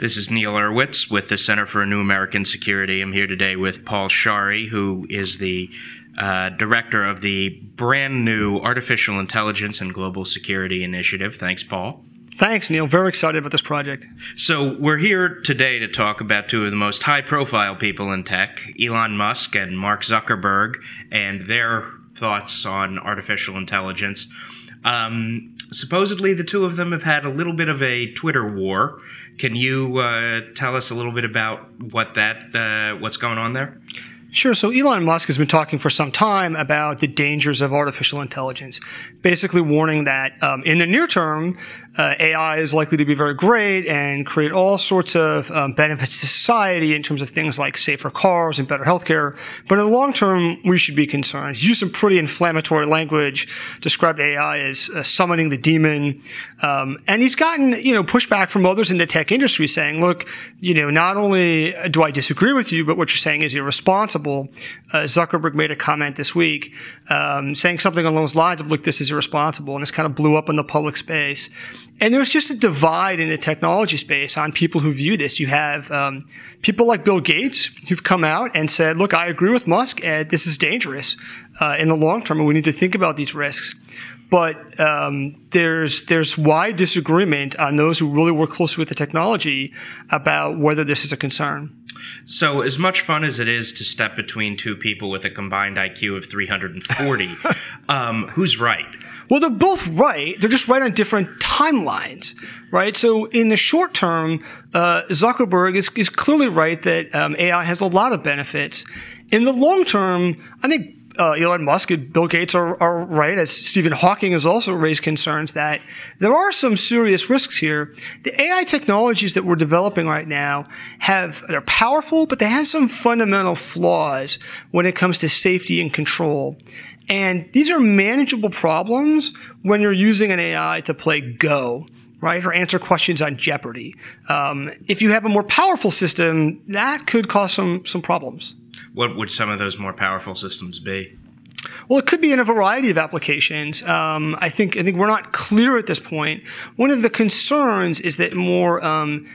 This is Neal Urwitz with the Center for a New American Security. I'm here today with Paul Scharre, who is the uh, director of the brand new Artificial Intelligence and Global Security Initiative. Thanks, Paul. Thanks, Neal. Very excited about this project. So, we're here today to talk about two of the most high profile people in tech Elon Musk and Mark Zuckerberg, and their thoughts on artificial intelligence. Um, supposedly, the two of them have had a little bit of a Twitter war. Can you uh, tell us a little bit about what that uh, what's going on there? Sure. So Elon Musk has been talking for some time about the dangers of artificial intelligence, basically warning that um, in the near term, uh, AI is likely to be very great and create all sorts of um, benefits to society in terms of things like safer cars and better healthcare. But in the long term, we should be concerned. He used some pretty inflammatory language, described AI as uh, summoning the demon. Um, and he's gotten, you know, pushback from others in the tech industry saying, look, you know, not only do I disagree with you, but what you're saying is irresponsible. Uh, Zuckerberg made a comment this week um, saying something along those lines of, look, this is irresponsible. And this kind of blew up in the public space. And there's just a divide in the technology space on people who view this. You have um, people like Bill Gates who've come out and said, look, I agree with Musk, and this is dangerous uh, in the long term, and we need to think about these risks. But um, there's there's wide disagreement on those who really work closely with the technology about whether this is a concern. So, as much fun as it is to step between two people with a combined IQ of 340, um, who's right? Well, they're both right. They're just right on different timelines, right? So in the short term, uh, Zuckerberg is, is clearly right that um, AI has a lot of benefits. In the long term, I think uh, Elon Musk and Bill Gates are, are right, as Stephen Hawking has also raised concerns that there are some serious risks here. The AI technologies that we're developing right now have, they're powerful, but they have some fundamental flaws when it comes to safety and control. And these are manageable problems when you're using an AI to play Go, right, or answer questions on Jeopardy. Um, if you have a more powerful system, that could cause some some problems. What would some of those more powerful systems be? Well, it could be in a variety of applications. Um, I think I think we're not clear at this point. One of the concerns is that more um,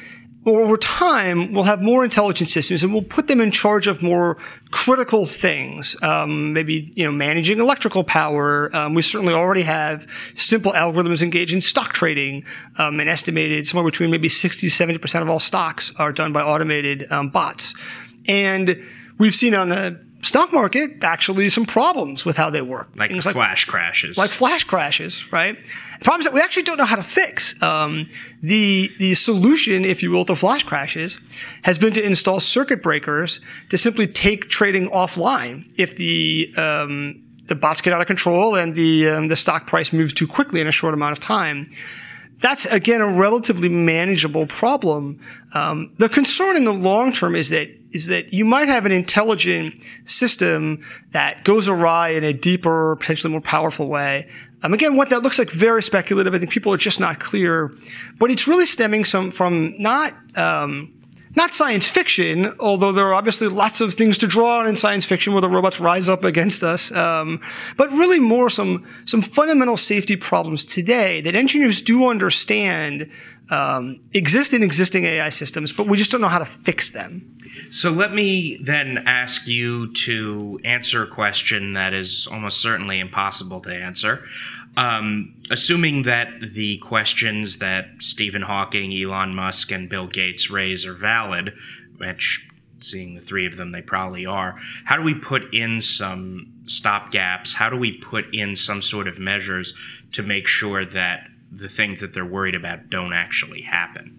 over time, we'll have more intelligent systems and we'll put them in charge of more critical things. Um, maybe, you know, managing electrical power. Um, we certainly already have simple algorithms engaged in stock trading, um, and estimated somewhere between maybe 60 to 70% of all stocks are done by automated um, bots. And we've seen on the stock market actually some problems with how they work. Like Things flash like, crashes. Like flash crashes, right? The problem is that we actually don't know how to fix. Um, the, the solution, if you will, to flash crashes has been to install circuit breakers to simply take trading offline if the, um, the bots get out of control and the, um, the stock price moves too quickly in a short amount of time that's again a relatively manageable problem. Um, the concern in the long term is that is that you might have an intelligent system that goes awry in a deeper, potentially more powerful way. Um, again, what that looks like very speculative. I think people are just not clear, but it's really stemming some from not um, not science fiction, although there are obviously lots of things to draw on in science fiction where the robots rise up against us, um, but really more some some fundamental safety problems today that engineers do understand um, exist in existing AI systems, but we just don't know how to fix them. So let me then ask you to answer a question that is almost certainly impossible to answer. Um, assuming that the questions that Stephen Hawking, Elon Musk, and Bill Gates raise are valid, which, seeing the three of them, they probably are, how do we put in some stop gaps? How do we put in some sort of measures to make sure that the things that they're worried about don't actually happen?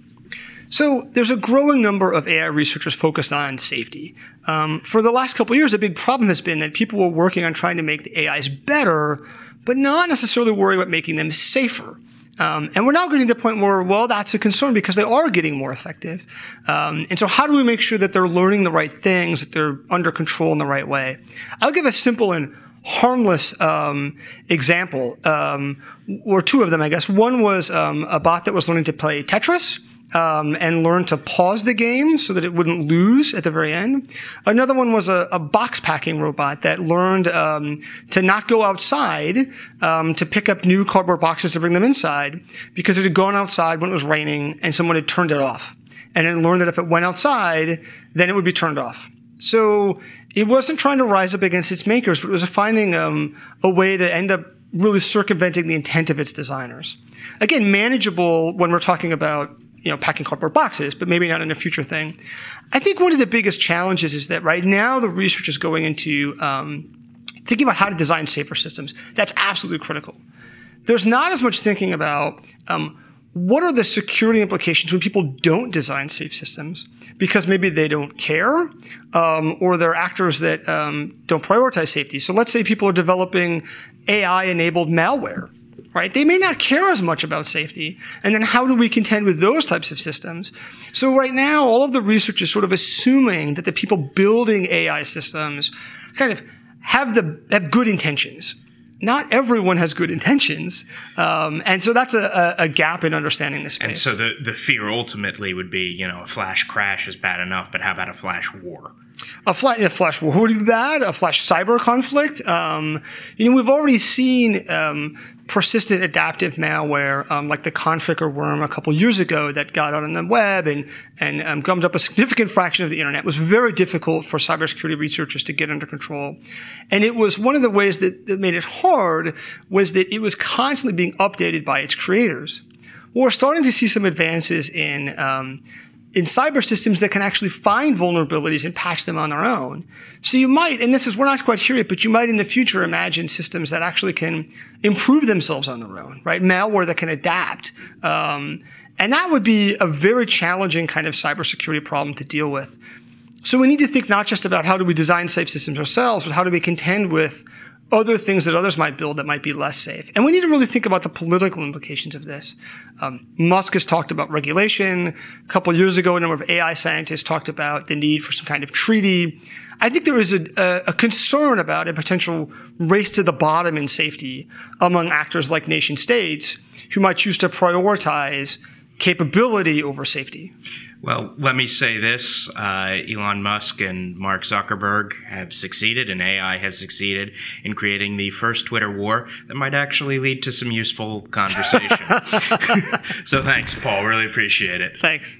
So there's a growing number of AI researchers focused on safety. Um, for the last couple years, a big problem has been that people were working on trying to make the AIs better, but not necessarily worry about making them safer. Um, and we're now getting to the point where, well, that's a concern because they are getting more effective. Um, and so, how do we make sure that they're learning the right things, that they're under control in the right way? I'll give a simple and harmless um, example, um, or two of them, I guess. One was um, a bot that was learning to play Tetris um, and learned to pause the game so that it wouldn't lose at the very end. Another one was a, a box packing robot that learned um, to not go outside um, to pick up new cardboard boxes to bring them inside because it had gone outside when it was raining and someone had turned it off. and it learned that if it went outside, then it would be turned off. So it wasn't trying to rise up against its makers, but it was finding um, a way to end up really circumventing the intent of its designers. Again, manageable when we're talking about you know packing cardboard boxes, but maybe not in a future thing. I think one of the biggest challenges is that right now the research is going into um, thinking about how to design safer systems. That's absolutely critical. There's not as much thinking about um, what are the security implications when people don't design safe systems because maybe they don't care um, or they're actors that um, don't prioritize safety. So let's say people are developing AI enabled malware, right? They may not care as much about safety. And then how do we contend with those types of systems? So right now, all of the research is sort of assuming that the people building AI systems kind of have the have good intentions not everyone has good intentions. Um, and so that's a, a, gap in understanding this space. And so the, the fear ultimately would be, you know, a flash crash is bad enough, but how about a flash war? A flash, a flash war would be bad. A flash cyber conflict. Um, you know, we've already seen um, persistent adaptive malware, um, like the Conficker worm a couple years ago that got out on the web and, and um, gummed up a significant fraction of the internet, was very difficult for cybersecurity researchers to get under control. And it was one of the ways that, that made it hard was that it was constantly being updated by its creators. Well, we're starting to see some advances in um, in cyber systems that can actually find vulnerabilities and patch them on their own. So you might, and this is, we're not quite here yet, but you might in the future imagine systems that actually can improve themselves on their own, right? Malware that can adapt. Um, and that would be a very challenging kind of cybersecurity problem to deal with. So we need to think not just about how do we design safe systems ourselves, but how do we contend with other things that others might build that might be less safe. And we need to really think about the political implications of this. Um, Musk has talked about regulation. A couple years ago, a number of AI scientists talked about the need for some kind of treaty. I think there is a, a, a concern about a potential race to the bottom in safety among actors like nation states who might choose to prioritize capability over safety. Well, let me say this uh, Elon Musk and Mark Zuckerberg have succeeded, and AI has succeeded in creating the first Twitter war that might actually lead to some useful conversation. so thanks, Paul. Really appreciate it. Thanks.